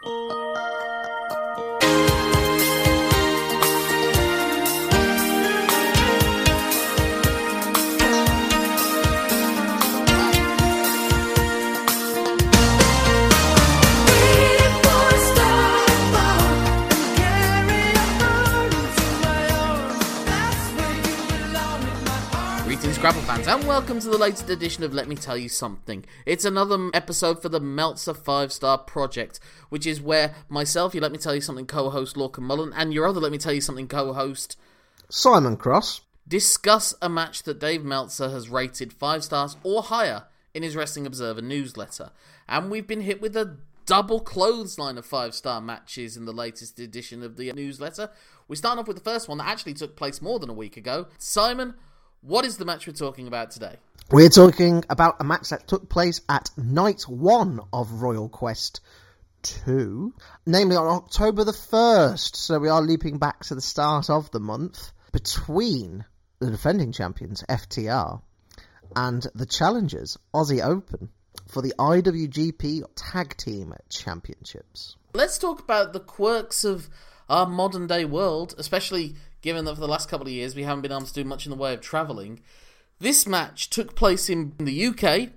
Thank you. Scrabble fans, and welcome to the latest edition of Let Me Tell You Something. It's another episode for the Meltzer 5 Star Project, which is where myself, you Let Me Tell You Something co host Lorcan Mullen, and your other Let Me Tell You Something co host Simon Cross discuss a match that Dave Meltzer has rated 5 stars or higher in his Wrestling Observer newsletter. And we've been hit with a double clothesline of 5 star matches in the latest edition of the newsletter. We start off with the first one that actually took place more than a week ago. Simon, what is the match we're talking about today? We're talking about a match that took place at night one of Royal Quest 2, namely on October the 1st. So we are leaping back to the start of the month between the defending champions, FTR, and the challengers, Aussie Open, for the IWGP Tag Team Championships. Let's talk about the quirks of our modern day world, especially given that for the last couple of years we haven't been able to do much in the way of travelling. This match took place in the UK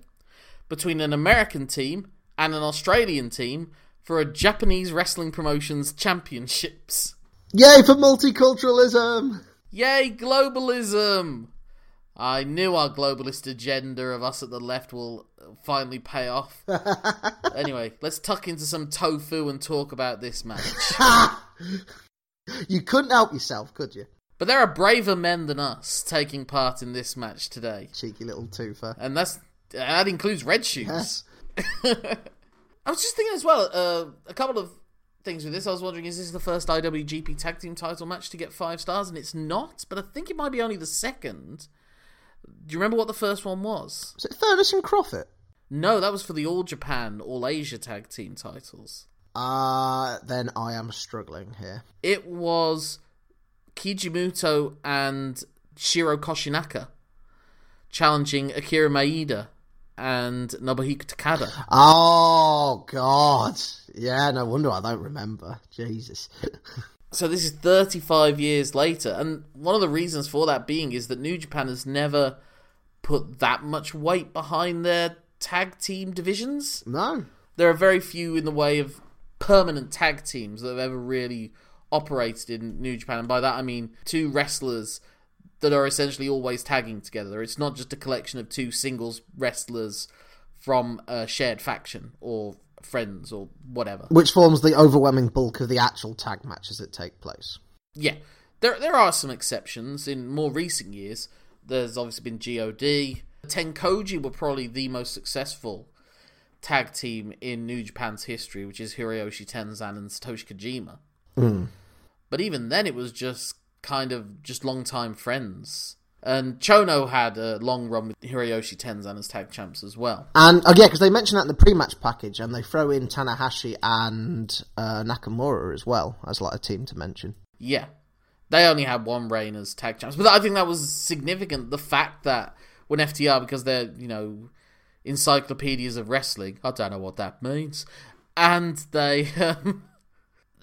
between an American team and an Australian team for a Japanese wrestling promotions championships. Yay for multiculturalism! Yay, globalism! I knew our globalist agenda of us at the left will finally pay off. anyway, let's tuck into some tofu and talk about this match. you couldn't help yourself, could you? But there are braver men than us taking part in this match today. Cheeky little twofer. And that's that includes red shoes. Yes. I was just thinking as well, uh, a couple of things with this. I was wondering, is this the first IWGP Tag Team title match to get five stars? And it's not, but I think it might be only the second. Do you remember what the first one was? Was it Thurtis and Crockett? No, that was for the All Japan, All Asia Tag Team titles. Uh, then I am struggling here. It was Keiji and Shiro Koshinaka challenging Akira Maeda and Nobuhiko Takada. Oh, God. Yeah, no wonder I don't remember. Jesus. so this is 35 years later, and one of the reasons for that being is that New Japan has never put that much weight behind their tag team divisions. No. There are very few in the way of permanent tag teams that have ever really operated in New Japan. And by that I mean two wrestlers that are essentially always tagging together. It's not just a collection of two singles wrestlers from a shared faction or friends or whatever. Which forms the overwhelming bulk of the actual tag matches that take place. Yeah. There there are some exceptions in more recent years. There's obviously been GOD. Tenkoji were probably the most successful tag team in New Japan's history, which is Hiroshi Tenzan and Satoshi Kojima. Mm. But even then, it was just kind of just long-time friends. And Chono had a long run with Hiroshi Tenzan as tag champs as well. And oh yeah, because they mention that in the pre-match package, and they throw in Tanahashi and uh, Nakamura as well as like a team to mention. Yeah, they only had one reign as tag champs, but I think that was significant. The fact that when FTR, because they're you know encyclopedias of wrestling. I don't know what that means. And they, um,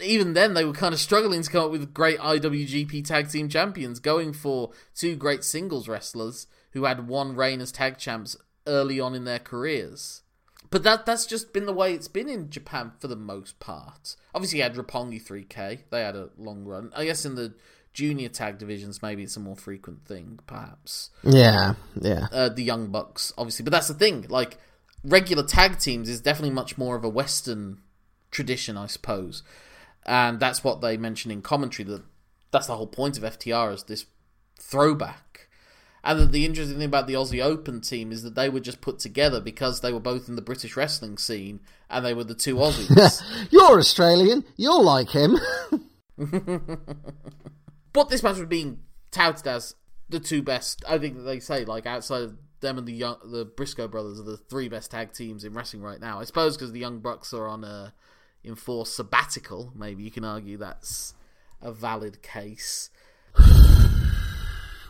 even then, they were kind of struggling to come up with great IWGP Tag Team Champions, going for two great singles wrestlers who had one reign as tag champs early on in their careers. But that that's just been the way it's been in Japan for the most part. Obviously, you had Roppongi 3K; they had a long run. I guess in the junior tag divisions, maybe it's a more frequent thing, perhaps. Yeah, yeah. Uh, the Young Bucks, obviously, but that's the thing. Like regular tag teams is definitely much more of a Western tradition, I suppose, and that's what they mention in commentary. That that's the whole point of FTR is this throwback. And that the interesting thing about the Aussie Open team is that they were just put together because they were both in the British wrestling scene and they were the two Aussies. You're Australian. You're like him. But this match was being touted as the two best. I think they say like outside of them and the young, the Briscoe brothers are the three best tag teams in wrestling right now. I suppose because the Young Bucks are on a enforced sabbatical. Maybe you can argue that's a valid case.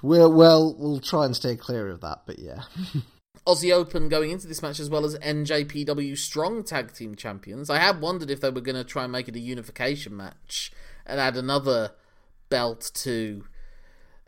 We'll well, we'll try and stay clear of that, but yeah. Aussie Open going into this match as well as NJPW Strong Tag Team Champions. I had wondered if they were going to try and make it a unification match and add another belt to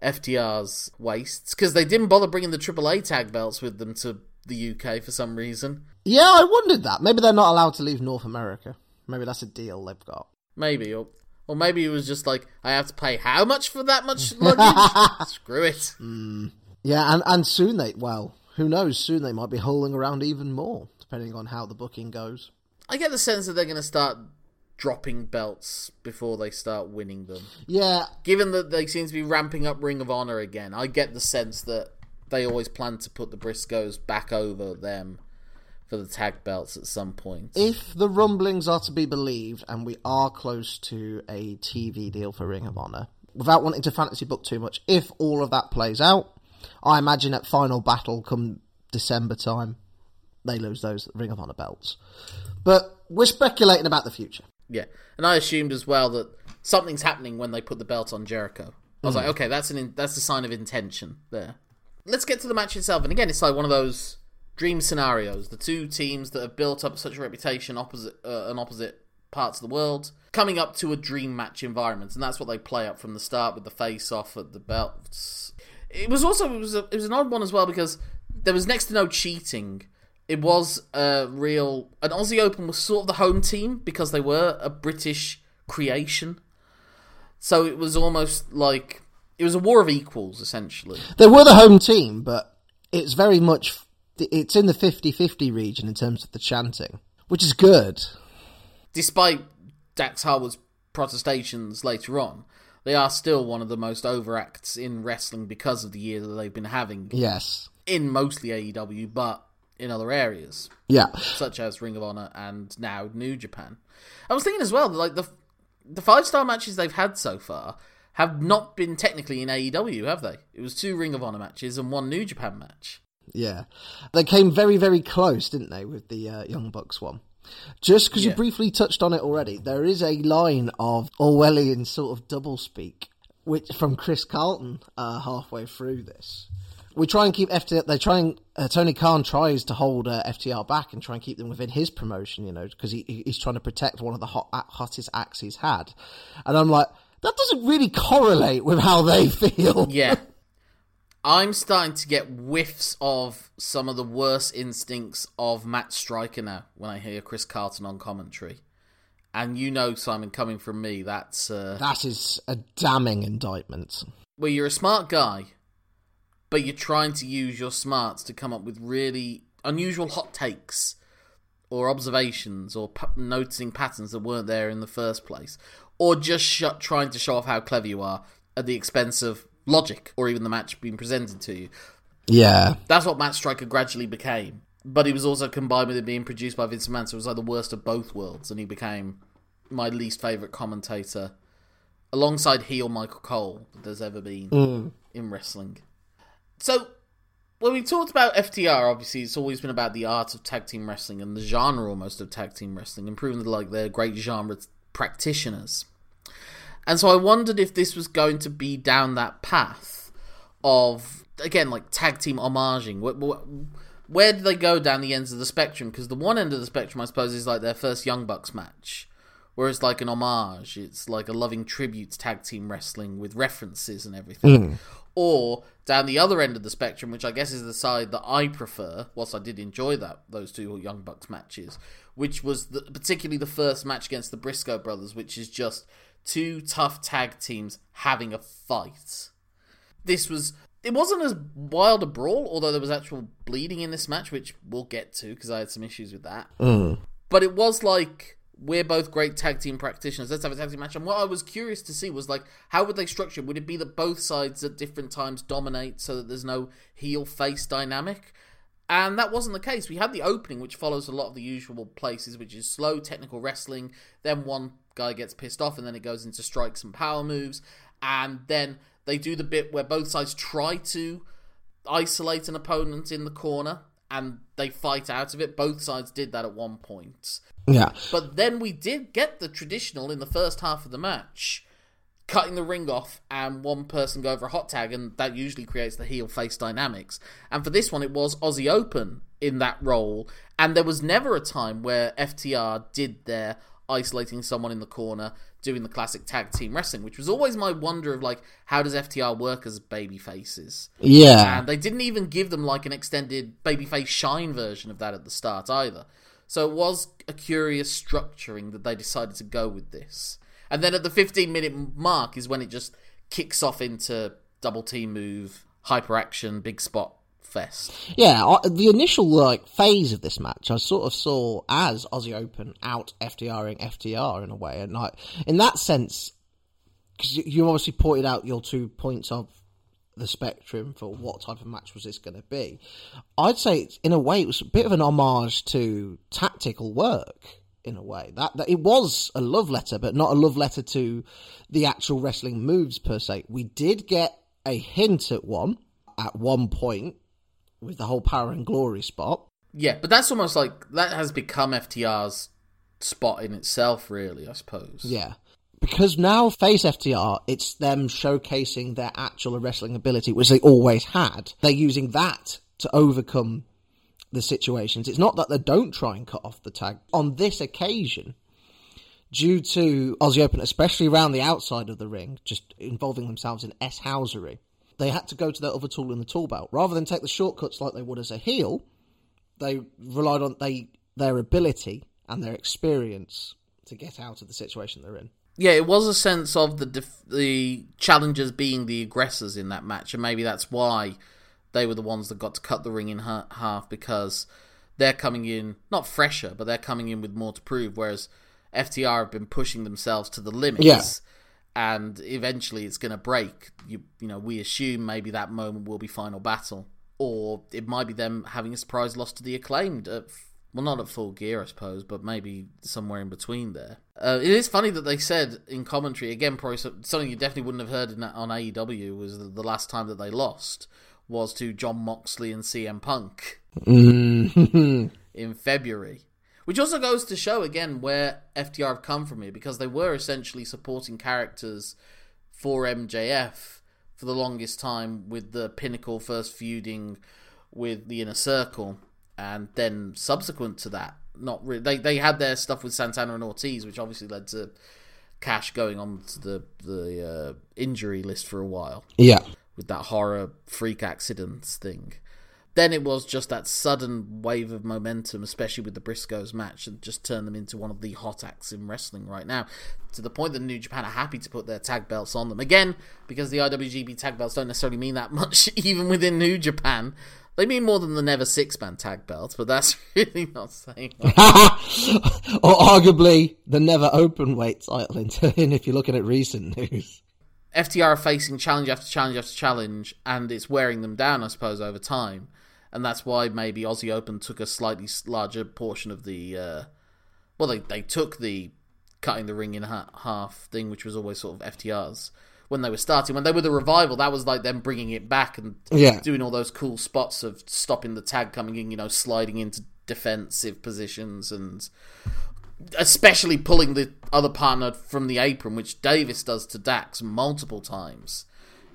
FTR's waists because they didn't bother bringing the AAA tag belts with them to the UK for some reason. Yeah, I wondered that. Maybe they're not allowed to leave North America. Maybe that's a deal they've got. Maybe, or, or maybe it was just like I have to pay how much for that much luggage? Screw it. Hmm. Yeah, and, and soon they, well, who knows, soon they might be holding around even more, depending on how the booking goes. I get the sense that they're going to start dropping belts before they start winning them. Yeah, Given that they seem to be ramping up Ring of Honor again, I get the sense that they always plan to put the Briscoes back over them for the tag belts at some point. if the rumblings are to be believed, and we are close to a TV deal for Ring of Honor, without wanting to fantasy book too much, if all of that plays out, I imagine at Final Battle come December time, they lose those Ring of Honor belts. But we're speculating about the future. Yeah, and I assumed as well that something's happening when they put the belt on Jericho. I was like, okay, that's an in- that's a sign of intention there. Let's get to the match itself, and again, it's like one of those dream scenarios. The two teams that have built up such a reputation opposite uh, on opposite parts of the world coming up to a dream match environment, and that's what they play up from the start with the face off at the belts. It was also it was a, it was an odd one as well because there was next to no cheating. It was a real an Aussie Open was sort of the home team because they were a British creation. So it was almost like it was a war of equals essentially. They were the home team, but it's very much it's in the 50-50 region in terms of the chanting, which is good. Despite Dax Harwood's protestations later on, they are still one of the most overacts in wrestling because of the year that they've been having Yes. in mostly AEW, but in other areas. Yeah. such as Ring of Honor and now New Japan. I was thinking as well, like the the five star matches they've had so far have not been technically in AEW, have they? It was two Ring of Honor matches and one New Japan match. Yeah. They came very, very close, didn't they, with the uh, Young Bucks one? Just because Yeah. you briefly touched on it already, there is a line of Orwellian sort of doublespeak which from Chris Charlton uh, halfway through this. We try and keep FTR. They try and uh, Tony Khan tries to hold uh, FTR back and try and keep them within his promotion, you know, because he, he- he's trying to protect one of the hot, hottest acts he's had. And I'm like, that doesn't really correlate with how they feel. Yeah. I'm starting to get whiffs of some of the worst instincts of Matt Striker now when I hear Chris Charlton on commentary. And you know, Simon, coming from me, that's uh, That is a damning indictment. Well, you're a smart guy, but you're trying to use your smarts to come up with really unusual hot takes or observations or p- noticing patterns that weren't there in the first place, or just sh- trying to show off how clever you are at the expense of logic or even the match being presented to you. Yeah. That's what Matt Striker gradually became. But he was also combined with it being produced by Vince McMahon, so it was like the worst of both worlds, and he became my least favourite commentator, alongside heel Michael Cole, that there's ever been mm. in wrestling. So, when we talked about FTR, obviously it's always been about the art of tag team wrestling and the genre almost of tag team wrestling, and proving that like they're great genre practitioners. And so I wondered if this was going to be down that path of again like tag team homaging. Where, where, where do they go down the ends of the spectrum? Because the one end of the spectrum, I suppose, is like their first Young Bucks match, where it's like an homage. It's like a loving tribute to tag team wrestling with references and everything. Hmm. Or down the other end of the spectrum, which I guess is the side that I prefer, whilst I did enjoy that those two Young Bucks matches, which was the, particularly the first match against the Briscoe brothers, which is just two tough tag teams having a fight. This was it wasn't as wild a brawl, although there was actual bleeding in this match, which we'll get to because I had some issues with that. Mm. But it was like we're both great tag team practitioners. Let's have a tag team match. And what I was curious to see was like how would they structure? Would it be that both sides at different times dominate so that there's no heel face dynamic? And that wasn't the case. We had the opening, which follows a lot of the usual places, which is slow technical wrestling. Then one guy gets pissed off, and then it goes into strikes and power moves. And then they do the bit where both sides try to isolate an opponent in the corner, and they fight out of it. Both sides did that at one point. Yeah. But then we did get the traditional in the first half of the match cutting the ring off and one person go over a hot tag, and that usually creates the heel face dynamics. And for this one, it was Aussie Open in that role, and there was never a time where FTR did their isolating someone in the corner, doing the classic tag team wrestling, which was always my wonder of like, how does FTR work as baby faces? Yeah. And they didn't even give them like an extended babyface shine version of that at the start either. So it was a curious structuring that they decided to go with this. And then at the 15 minute mark is when it just kicks off into double team move, hyper action, big spot fest. Yeah, I- the initial like phase of this match, I sort of saw as Aussie Open out FTRing FTR in a way, and like in that sense, because you obviously pointed out your two points of the spectrum for what type of match was this going to be. I'd say in a way it was a bit of an homage to tactical work. In a way, that, that it was a love letter, but not a love letter to the actual wrestling moves per se. We did get a hint at one at one point with the whole power and glory spot. Yeah, but that's almost like that has become FTR's spot in itself, really, I suppose. Yeah. Because now face FTR, it's them showcasing their actual wrestling ability, which they always had. They're using that to overcome the situations. It's not that they don't try and cut off the tag. On this occasion, due to Aussie Open, especially around the outside of the ring, just involving themselves in S housery, they had to go to their other tool in the tool belt. Rather than take the shortcuts like they would as a heel, they relied on they their ability and their experience to get out of the situation they're in. Yeah, it was a sense of the def- the challengers being the aggressors in that match, and maybe that's why they were the ones that got to cut the ring in ha- half because they're coming in not fresher, but they're coming in with more to prove. Whereas FTR have been pushing themselves to the limits, Yeah. And eventually it's going to break. You you know, we assume maybe that moment will be final battle, or it might be them having a surprise loss to the acclaimed. At, well, not at full gear, I suppose, but maybe somewhere in between there. Uh, it is funny that they said in commentary again, probably something you definitely wouldn't have heard in, on AEW was the, the last time that they lost was to Jon Moxley and CM Punk Mm. in February. Which also goes to show again where FTR have come from here because they were essentially supporting characters for MJF for the longest time with the Pinnacle first feuding with the Inner Circle and then subsequent to that not really they they had their stuff with Santana and Ortiz which obviously led to Cash going on to the the uh, injury list for a while yeah. with that horror freak accidents thing. Then it was just that sudden wave of momentum, especially with the Briscoes match, and just turned them into one of the hot acts in wrestling right now. To the point that New Japan are happy to put their tag belts on them. Again, because the IWGP tag belts don't necessarily mean that much, even within New Japan. They mean more than the never six man tag belts, but that's really not saying or arguably the never open weight title in if you're looking at recent news. FTR are facing challenge after challenge after challenge, and it's wearing them down, I suppose, over time. And that's why maybe Aussie Open took a slightly larger portion of the. Uh, well, they, they took the cutting the ring in ha- half thing, which was always sort of FTR's. When they were starting, when they were the revival, that was like them bringing it back and Yeah. doing all those cool spots of stopping the tag coming in, you know, sliding into defensive positions and especially pulling the other partner from the apron, which Davis does to Dax multiple times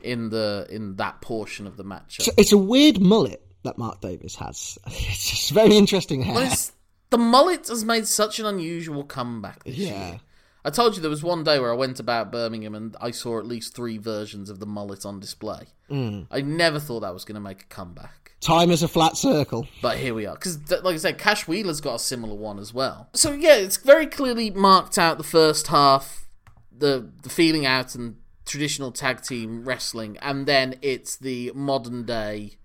in the in that portion of the match. So It's a weird mullet that Mark Davis has. It's just very interesting hair. It's, the mullet has made such an unusual comeback this Yeah. year. I told you there was one day where I went about Birmingham and I saw at least three versions of the mullet on display. Mm. I never thought that was going to make a comeback. Time is a flat circle. But here we are. Because, like I said, Cash Wheeler's got a similar one as well. So, yeah, it's very clearly marked out the first half, the, the feeling out and traditional tag team wrestling, and then it's the modern day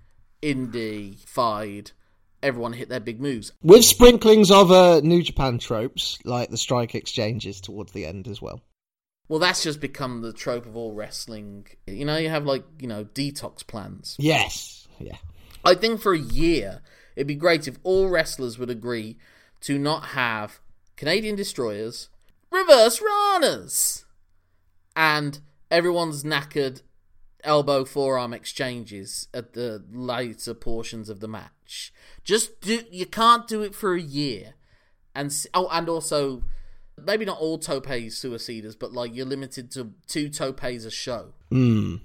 indie fied. Everyone hit their big moves. With sprinklings of uh, New Japan tropes, like the strike exchanges towards the end as well. Well, that's just become the trope of all wrestling. You know, you have like, you know, detox plans. Yes. Yeah. I think for a year, it'd be great if all wrestlers would agree to not have Canadian destroyers, reverse Ranas, and everyone's knackered elbow forearm exchanges at the later portions of the match. Just do. You can't do it for a year, and oh, and also maybe not all tope suicidas, but like you're limited to two topes a show. Mm.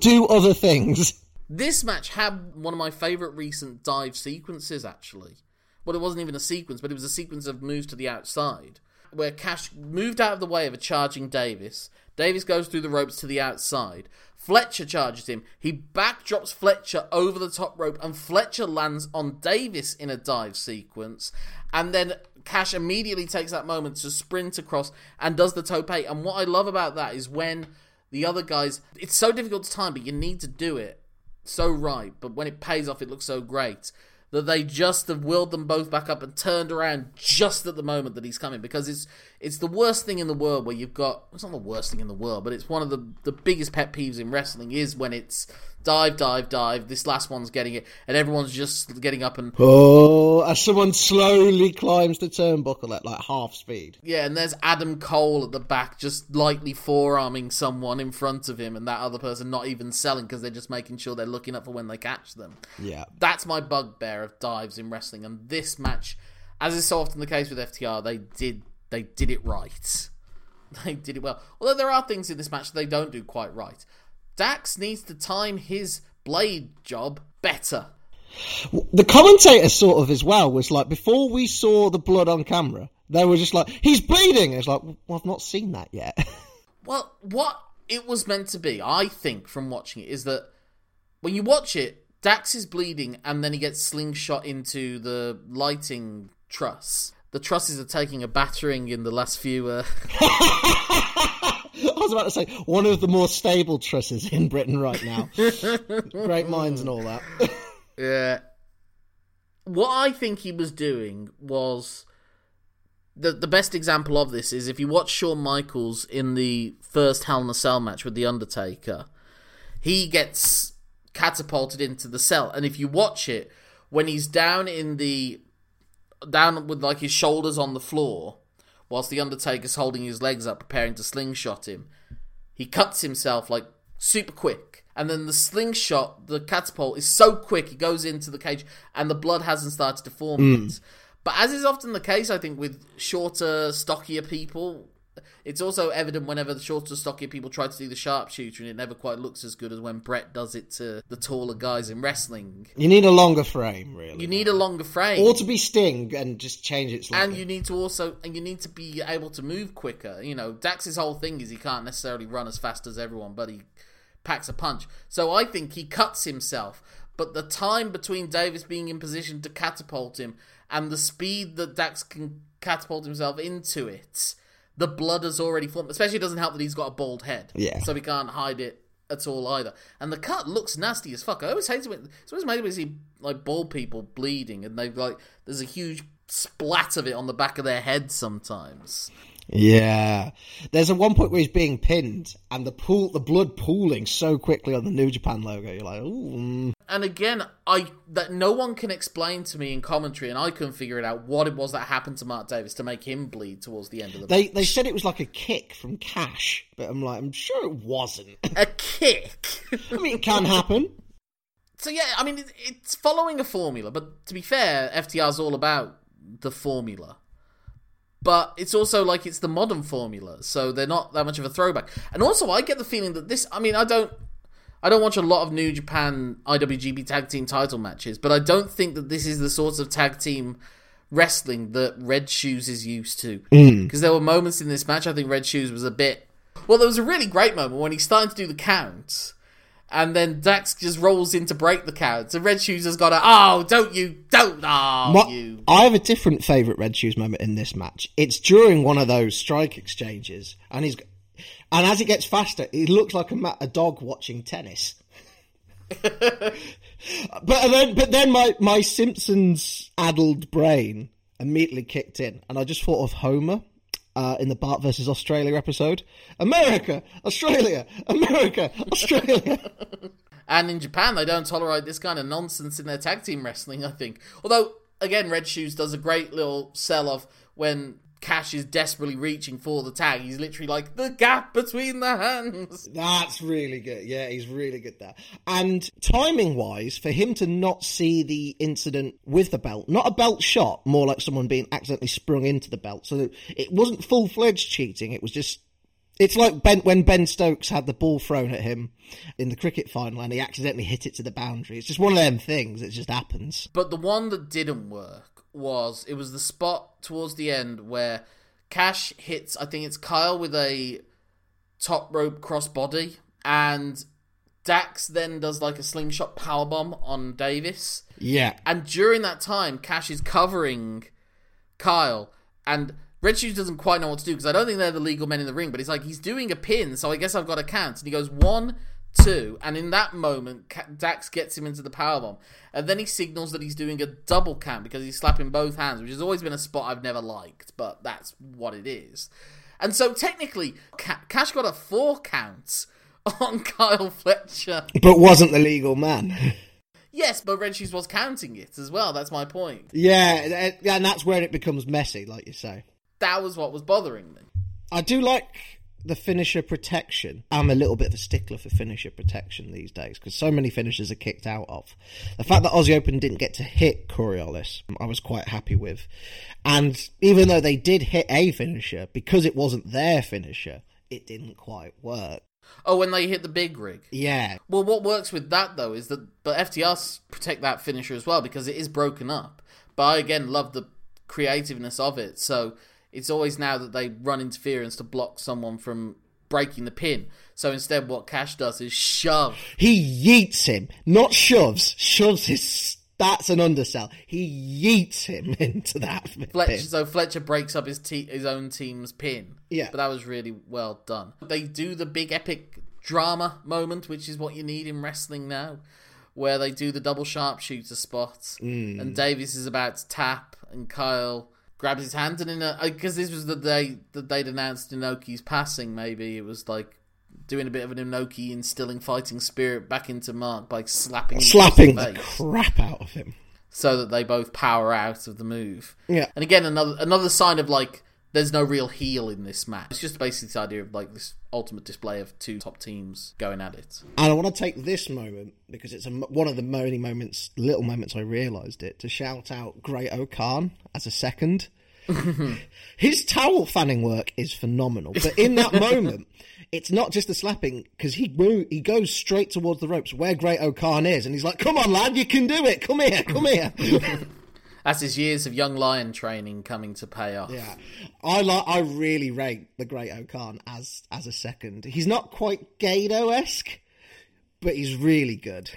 Do other things. This match had one of my favorite recent dive sequences, actually. Well, it wasn't even a sequence, but it was a sequence of moves to the outside, where Cash moved out of the way of a charging Davis. Davis goes through the ropes to the outside. Fletcher charges him. He backdrops Fletcher over the top rope, and Fletcher lands on Davis in a dive sequence. And then Cash immediately takes that moment to sprint across and does the tope. And what I love about that is when the other guys, it's so difficult to time, but you need to do it so right. But when it pays off, it looks so great that they just have willed them both back up and turned around just at the moment that he's coming because it's it's the worst thing in the world where you've got it's not the worst thing in the world but it's one of the the biggest pet peeves in wrestling is when it's dive dive dive this last one's getting it and everyone's just getting up and Oh, as someone slowly climbs the turnbuckle at like half speed. yeah and there's Adam Cole at the back just lightly forearming someone in front of him and that other person not even selling because they're just making sure they're looking up for when they catch them Yeah. that's my bugbear of dives in wrestling. And this match, as is so often the case with FTR, they did they did it right. They did it well. Although there are things in this match they don't do quite right. Dax needs to time his blade job better. The commentator sort of as well was like before we saw the blood on camera, they were just like, "He's bleeding." It's like, well, I've not seen that yet. Well, what it was meant to be, I think, from watching it, is that when you watch it, Dax is bleeding and then he gets slingshot into the lighting truss. The trusses are taking a battering in the last few. Uh... I was about to say one of the more stable trusses in Britain right now. Great minds and all that. Yeah. What I think he was doing was the the best example of this is if you watch Shawn Michaels in the first Hell in a Cell match with the Undertaker, he gets catapulted into the cell, and if you watch it when he's down in the down with like his shoulders on the floor, whilst the Undertaker's holding his legs up, preparing to slingshot him, he cuts himself like super quick. And then the slingshot, the catapult, is so quick, it goes into the cage, and the blood hasn't started to form hmm. yet. But as is often the case, I think, with shorter, stockier people, it's also evident whenever the shorter, stockier people try to do the sharpshooter, and it never quite looks as good as when Bret does it to the taller guys in wrestling. You need a longer frame, really. You need a longer frame. or to be Sting and just change it slightly. and you need to also and you need to be able to move quicker. You know, Dax's whole thing is he can't necessarily run as fast as everyone, but he packs a punch. So I think he cuts himself. But the time between Davis being in position to catapult him and the speed that Dax can catapult himself into it, the blood has already formed. Especially it doesn't help that he's got a bald head. Yeah. So he can't hide it at all either. And the cut looks nasty as fuck. I always hate it when it's always made me see like bald people bleeding and they've like there's a huge splat of it on the back of their head sometimes. Yeah. There's a one point where he's being pinned and the pool, the blood pooling so quickly on the New Japan logo. You're like, ooh. mm. And again, I that no one can explain to me in commentary, and I couldn't figure it out what it was that happened to Mark Davis to make him bleed towards the end of the They they said it was like a kick from Cash, but I'm like, I'm sure it wasn't. a kick. I mean, it can happen. so yeah, I mean it, it's following a formula, but to be fair, FTR's all about the formula. But it's also like it's the modern formula, so they're not that much of a throwback. And also, I get the feeling that this. I mean, I don't. I don't watch a lot of New Japan IWGP tag team title matches, but I don't think that this is the sort of tag team wrestling that Red Shoes is used to. Hmm. Because there were moments in this match, I think Red Shoes was a bit. Well, there was a really great moment when he's starting to do the count, and then Dax just rolls in to break the count. So Red Shoes has got a, oh, don't you, don't, oh, My- you. I have a different favourite Red Shoes moment in this match. It's during one of those strike exchanges, and he's and as it gets faster, he looks like a, a dog watching tennis. but then, but then my my Simpsons addled brain immediately kicked in, and I just thought of Homer. Uh, in the Bart versus Australia episode, America, Australia, America, Australia. And in Japan, they don't tolerate this kind of nonsense in their tag team wrestling, I think. Although, again, Red Shoes does a great little sell of when Cash is desperately reaching for the tag. He's literally like the gap between the hands. That's really good. Yeah, he's really good there. And timing wise, for him to not see the incident with the belt, not a belt shot, more like someone being accidentally sprung into the belt. So it wasn't full fledged cheating. It was just. It's like ben, when Ben Stokes had the ball thrown at him in the cricket final and he accidentally hit it to the boundary. It's just one of them things. It just happens. But the one that didn't work was it was the spot towards the end where Cash hits, I think it's Kyle with a top rope crossbody, and Dax then does like a slingshot powerbomb on Davis. Yeah. And during that time, Cash is covering Kyle, and Red Shoes doesn't quite know what to do because I don't think they're the legal men in the ring, but he's like, he's doing a pin, so I guess I've got to count. And he goes, one, two, and in that moment, Dax gets him into the powerbomb. And then he signals that he's doing a double count because he's slapping both hands, which has always been a spot I've never liked, but that's what it is. And so technically, Cash got a four count on Kyle Fletcher. But wasn't the legal man. Yes, but Red Shoes was counting it as well. That's my point. Yeah, and that's where it becomes messy, like you say. That was what was bothering me. I do like the finisher protection. I'm a little bit of a stickler for finisher protection these days because so many finishers are kicked out of. The fact that Aussie Open didn't get to hit Coriolis, um, I was quite happy with. And even though they did hit a finisher, because it wasn't their finisher, it didn't quite work. Oh, when they hit the big rig. Yeah. Well, what works with that though is that, but FTRs protect that finisher as well because it is broken up. But I again love the creativeness of it. So it's always now that they run interference to block someone from breaking the pin. So instead, what Cash does is shove. He yeets him, not shoves. Shoves his. That's an undersell. He yeets him into that. Fletcher, pin. so Fletcher breaks up his te- his own team's pin. Yeah, but that was really well done. They do the big epic drama moment, which is what you need in wrestling now, where they do the double sharpshooter spot, mm. and Davis is about to tap, and Kyle grabs his hand and in a because this was the day that they'd announced Inoki's passing. Maybe it was like doing a bit of an Inoki instilling fighting spirit back into Mark by slapping slapping the, the crap out of him, so that they both power out of the move. Yeah, and again another another sign of like there's no real heel in this match. It's just basically this idea of like this ultimate display of two top teams going at it. And I want to take this moment because it's a, one of the many moments, little moments I realised it, to shout out Great-O-Khan as a second. His towel fanning work is phenomenal, but in that moment, it's not just the slapping because he he goes straight towards the ropes where Great-O-Khan is, and he's like, "Come on, lad, you can do it! Come here, come here." That's his years of young lion training coming to pay off. Yeah, I like. I really rate the Great-O-Khan as as a second. He's not quite Gedo esque, but he's really good.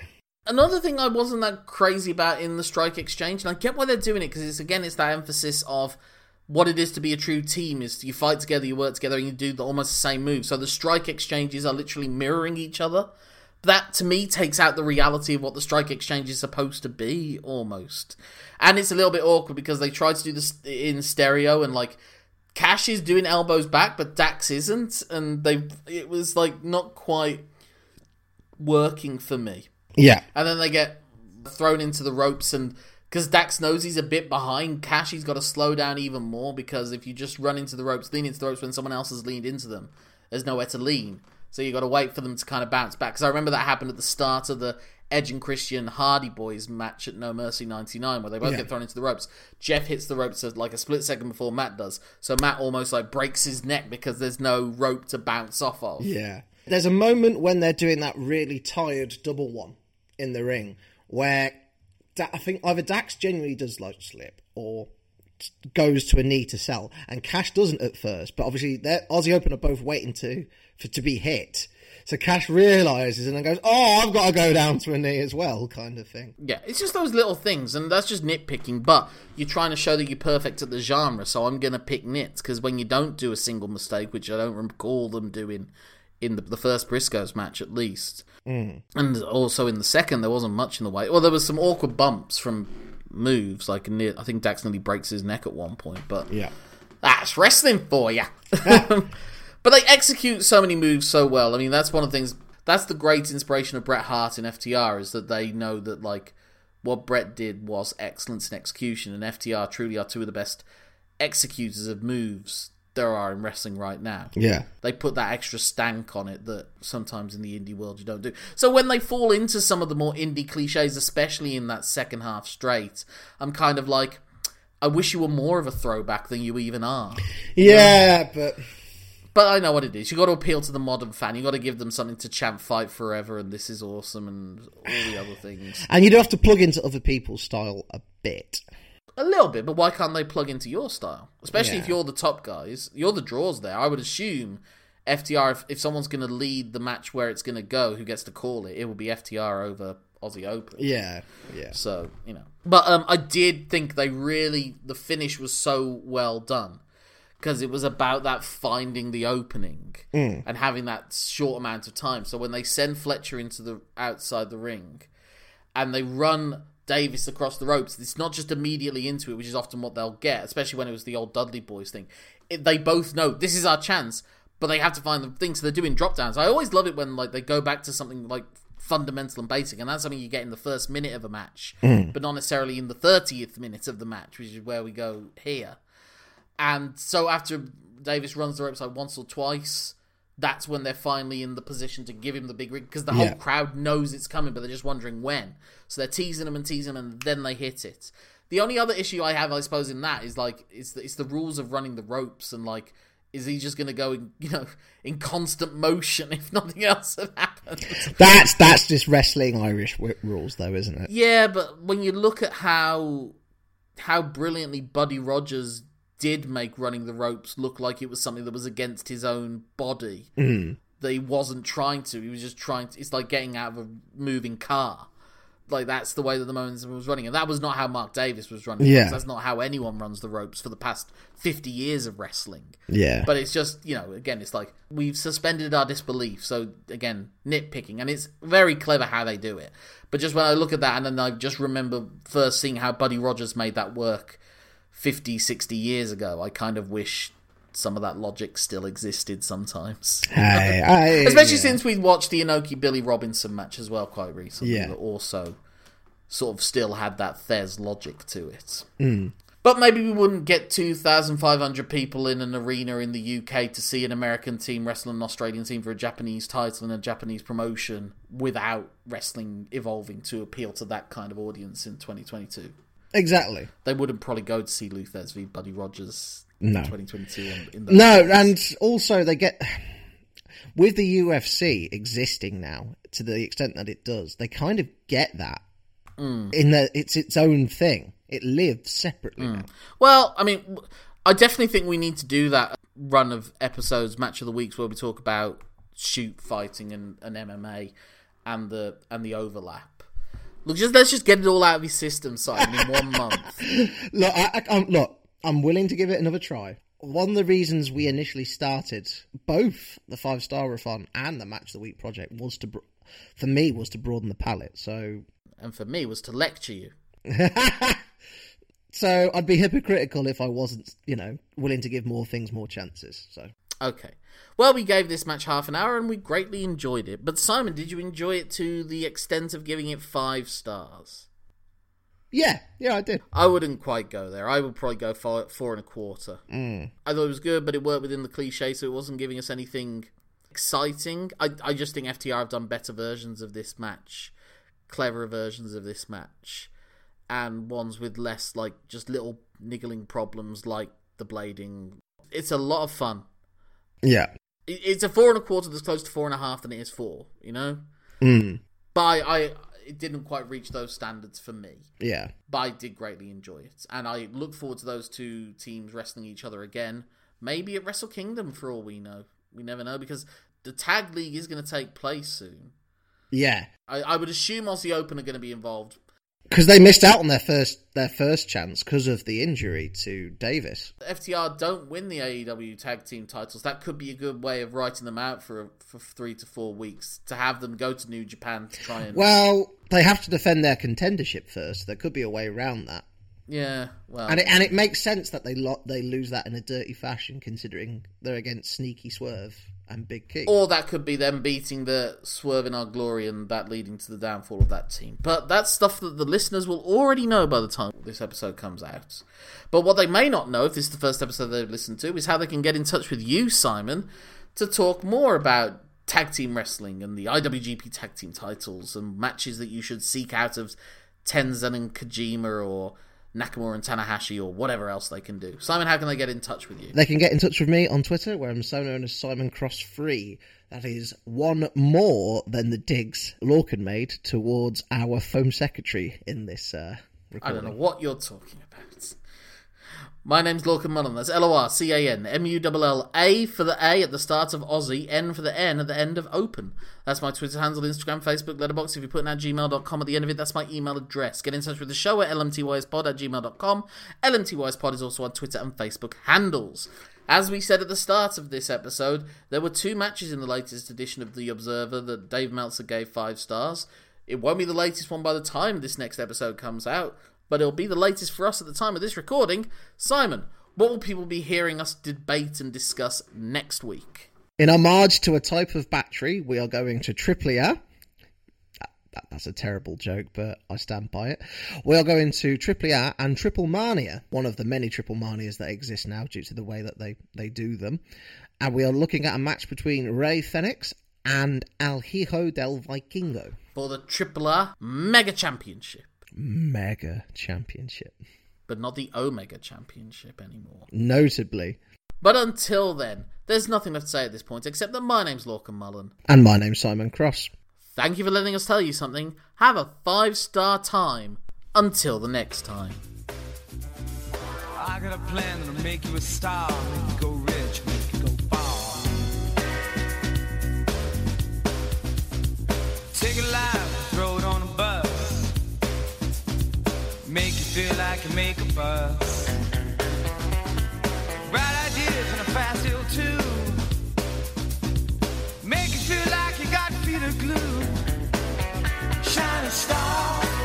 Another thing I wasn't that crazy about in the strike exchange, and I get why they're doing it because it's again it's that emphasis of what it is to be a true team is you fight together, you work together, and you do the, almost the same move. So the strike exchanges are literally mirroring each other that to me takes out the reality of what the strike exchange is supposed to be almost. And it's a little bit awkward because they tried to do this in stereo and like cash is doing elbows back but dax isn't. And they it was like not quite working for me. Yeah. And then they get thrown into the ropes and because Dax knows he's a bit behind Cash, he's got to slow down even more because if you just run into the ropes, lean into the ropes when someone else has leaned into them, there's nowhere to lean. So you got to wait for them to kind of bounce back. Because I remember that happened at the start of the Edge and Christian Hardy Boys match at No Mercy 99, where they both yeah. get thrown into the ropes. Jeff hits the ropes like a split second before Matt does. So Matt almost like breaks his neck because there's no rope to bounce off of. Yeah. There's a moment when they're doing that really tired double one in the ring where I think either Dax genuinely does like slip or goes to a knee to sell, and Cash doesn't at first. But obviously, the Aussie Open are both waiting to for to be hit. So Cash realizes and then goes, "Oh, I've got to go down to a knee as well," kind of thing. Yeah, it's just those little things, and that's just nitpicking. But you're trying to show that you're perfect at the genre, so I'm gonna pick nits because when you don't do a single mistake, which I don't recall them doing in the, the first Briscoes match at least, mm. and also in the second, there wasn't much in the way. Well, there was some awkward bumps from moves, like near, I think Dax nearly breaks his neck at one point, but yeah, that's wrestling for you. But they execute so many moves so well. I mean, that's one of the things. That's the great inspiration of Bret Hart in FTR is that they know that like what Bret did was excellence in execution, and FTR truly are two of the best executors of moves there are in wrestling right now. Yeah. They put that extra stank on it that sometimes in the indie world you don't do. So when they fall into some of the more indie cliches, especially in that second half straight, I'm kind of like, I wish you were more of a throwback than you even are. Yeah, um, but But I know what it is. You got to appeal to the modern fan. You got to give them something to champ fight forever, and this is awesome, and all the other things. and you do have to plug into other people's style a bit. A little bit, but why can't they plug into your style? Especially if you're the top guys, you're the draws there. I would assume FTR. If, if someone's going to lead the match where it's going to go, who gets to call it? It will be FTR over Aussie Open. Yeah, yeah. So you know, but um, I did think they really the finish was so well done because it was about that finding the opening and having that short amount of time. So when they send Fletcher into the outside the ring and they run Davis across the ropes, it's not just immediately into it, which is often what they'll get, especially when it was the old Dudley Boys thing. It, they both know this is our chance, but they have to find the thing. So they're doing drop downs. I always love it when like they go back to something like fundamental and basic, and that's something you get in the first minute of a match, mm. but not necessarily in the thirtieth minute of the match, which is where we go here. And so after Davis runs the ropes like once or twice, that's when they're finally in the position to give him the big rig because the whole Yeah. crowd knows it's coming, but they're just wondering when. So they're teasing him and teasing him, and then they hit it. The only other issue I have, I suppose, in that is like it's the, it's the rules of running the ropes and like. Is he just going to go, in, you know, in constant motion if nothing else had happened? That's that's just wrestling Irish rules, though, isn't it? Yeah, but when you look at how how brilliantly Buddy Rogers did make running the ropes look like it was something that was against his own body, mm-hmm. that he wasn't trying to. He was just trying to. It's like getting out of a moving car. Like that's the way that the momentum was running, and that was not how Mark Davis was running. Yeah. that's not how anyone runs the ropes for the past fifty years of wrestling. Yeah. But it's just, you know, again, it's like we've suspended our disbelief. So, again, nitpicking. And it's very clever how they do it. But just when I look at that, and then I just remember first seeing how Buddy Rogers made that work 50, 60 years ago, I kind of wish some of that logic still existed sometimes. Hey, I, Especially yeah. since we watched the Inoki Billy Robinson match as well quite recently. Yeah. That also sort of still had that Thesz logic to it. Hmm. But maybe we wouldn't get 2,500 people in an arena in the UK to see an American team wrestle an Australian team for a Japanese title and a Japanese promotion without wrestling evolving to appeal to that kind of audience in 2022. Exactly. They wouldn't probably go to see Lou Thesz v Buddy Rogers No. 2022. In, in No, and also they get with the UFC existing now to the extent that it does, they kind of get that mm. in that it's its own thing. It lives separately mm. now. Well, I mean, I definitely think we need to do that run of episodes, match of the weeks, where we talk about shoot fighting and, and MMA and the and the overlap. Look, just let's just get it all out of your system, Simon, in one month. Look, I, I, I'm, look, I'm willing to give it another try. One of the reasons we initially started both the five star refund and the match of the week project was to, for me, was to broaden the palette. So, And for me, was to lecture you. so I'd be hypocritical if I wasn't, you know, willing to give more things more chances. So, Okay. Well, we gave this match half an hour and we greatly enjoyed it. But Simon, did you enjoy it to the extent of giving it five stars? yeah, yeah, I did. I wouldn't quite go there. I would probably go four, four and a quarter. Mm. I thought it was good, but it worked within the cliche, so it wasn't giving us anything exciting. I, I just think FTR have done better versions of this match, cleverer versions of this match, and ones with less, like, just little niggling problems like the blading. It's a lot of fun. Yeah. It's a four and a quarter that's close to four and a half than it is four, you know? Mm. But I, I it didn't quite reach those standards for me Yeah. but I did greatly enjoy it, and I look forward to those two teams wrestling each other again. Maybe at Wrestle Kingdom, for all we know. We never know because the tag league is going to take place soon. Yeah. I, I would assume Aussie Open are going to be involved. Because they missed out on their first their first chance because of the injury to Davis. FTR don't win the AEW tag team titles. That could be a good way of writing them out for for three to four weeks to have them go to New Japan to try and. Well, they have to defend their contendership first. There could be a way around that, yeah, well, and it, and it makes sense that they lo- they lose that in a dirty fashion, considering they're against Sneaky Swerve and Big Key. Or that could be them beating the Swerve in Our Glory and that leading to the downfall of that team. But that's stuff that the listeners will already know by the time this episode comes out. But what they may not know, if this is the first episode they've listened to, is how they can get in touch with you, Simon, to talk more about tag team wrestling and the IWGP tag team titles and matches that you should seek out of Tenzan and Kojima or Nakamura and Tanahashi or whatever else they can do. Simon, how can they get in touch with you? They can get in touch with me on Twitter, where I'm so known as Simon Cross Free. That is one more than the digs Lorcan made towards our foam secretary in this uh, I don't know what you're talking about. My name's Lorcan Mullen. That's L O R C A N M U L L A for the A at the start of Aussie, N for the N at the end of Open. That's my Twitter handle, Instagram, Facebook, Letterboxd. If you're putting out gmail.com at the end of it, that's my email address. Get in touch with the show at lmtyspod at gmail.com. LMTYspod is also on Twitter and Facebook handles. As we said at the start of this episode, there were two matches in the latest edition of The Observer that Dave Meltzer gave five stars. It won't be the latest one by the time this next episode comes out, but it'll be the latest for us at the time of this recording. Simon, what will people be hearing us debate and discuss next week? In homage to a type of battery, we are going to Triple A. Uh, that, that's a terrible joke, but I stand by it. We are going to Triple A and Triple Mania, one of the many Triple Manias that exist now due to the way that they, they do them. And we are looking at a match between Rey Fenix and El Hijo del Vikingo. For the Triple A Mega Championship. Mega Championship. But not the Omega Championship anymore. Notably. But until then, there's nothing left to say at this point except that my name's Lorcan Mullen. And my name's Simon Cross. Thank you for letting us tell you something. Have a five star time. Until the next time. I got a plan that'll make you a star, Make you feel like you make a fuss. Bright ideas and a fast hill too. Make you feel like you got feet of glue. Shining star.